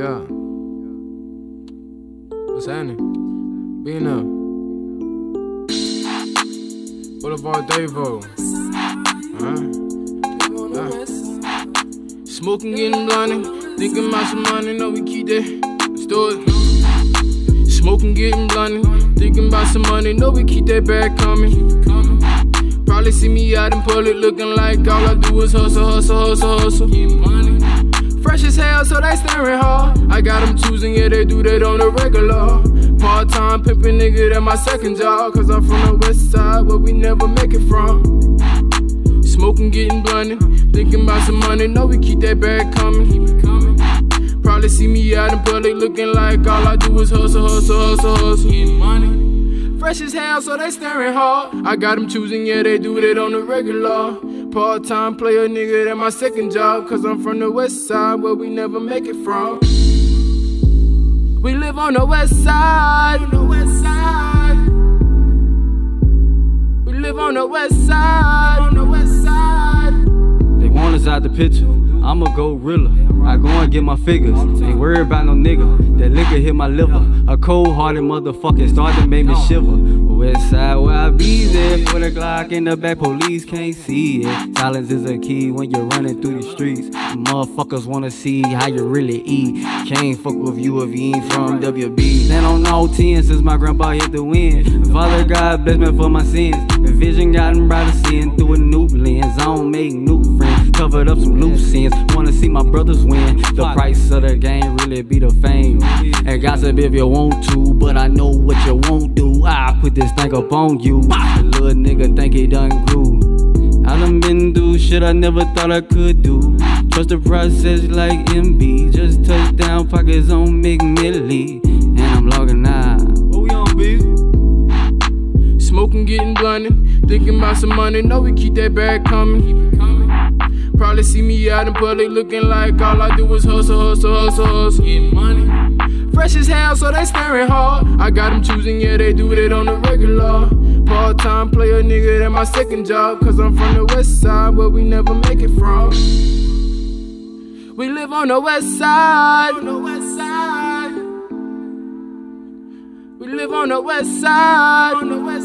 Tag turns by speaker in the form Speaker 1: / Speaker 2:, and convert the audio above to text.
Speaker 1: Yeah. What's happening? Being up. Boulevard Dayvoo. Huh? Uh. Smoking, getting blinded. Thinking about some money, no, we keep that. Let's do it. Smoking, getting blinded. Thinking about some money, no, we keep that bag coming. Probably see me out in public looking like all I do is hustle, hustle, hustle, hustle. Get money. Fresh as hell, so they staring hard. I got them choosing, yeah, they do that on the regular. Part time pimpin' nigga, that my second job. Cause I'm from the west side, where we never make it from. Smoking, getting blunted. Thinking about some money, no, we keep that bag coming. Keep it coming. Probably see me out in public looking like all I do is hustle, hustle, hustle, hustle. Get money. Fresh as hell, so they staring hard. I got them choosing, yeah, they do that on the regular. Part time player, nigga, that my second job. Cause I'm from the west side, where we never make it from. We live on the west side. On the west side. We live on the west side. On the west side.
Speaker 2: They want us out the picture. I'm a gorilla. I go and get my figures. Ain't worried about no nigga. That liquor hit my liver. A cold hearted motherfucker start to make me shiver. West side where I be there. The Glock in the back, police can't see it. Silence is a key when you're running through the streets. Motherfuckers wanna see how you really eat. Can't fuck with you if you ain't from WB. Stand on all 10 since my grandpa hit the wind. Father God bless me for my sins. The vision gotten brighter seeing through a new lens. I don't make new friends. Covered up some loose ends. Wanna see my brothers win. The price of the game really be the fame. And gossip if you want to, but I know what you won't do. I put this thing up on you. The little nigga think he done grew. I done been through shit I never thought I could do. Trust the process like MB. Just touchdown pockets on McMillie. And I'm logging out. What we on, B?
Speaker 1: Smoking, getting blunted. Thinking about some money, no, we keep that bag coming. It. Probably see me out in public looking like all I do is hustle, hustle, hustle, hustle. Get money. Fresh as hell, so they staring hard. I got them choosing, yeah, they do that on the regular. Part time player, nigga, that my second job. Cause I'm from the west side, where we never make it from. We live on the west side. On the west side. We live on the west side. On the west side.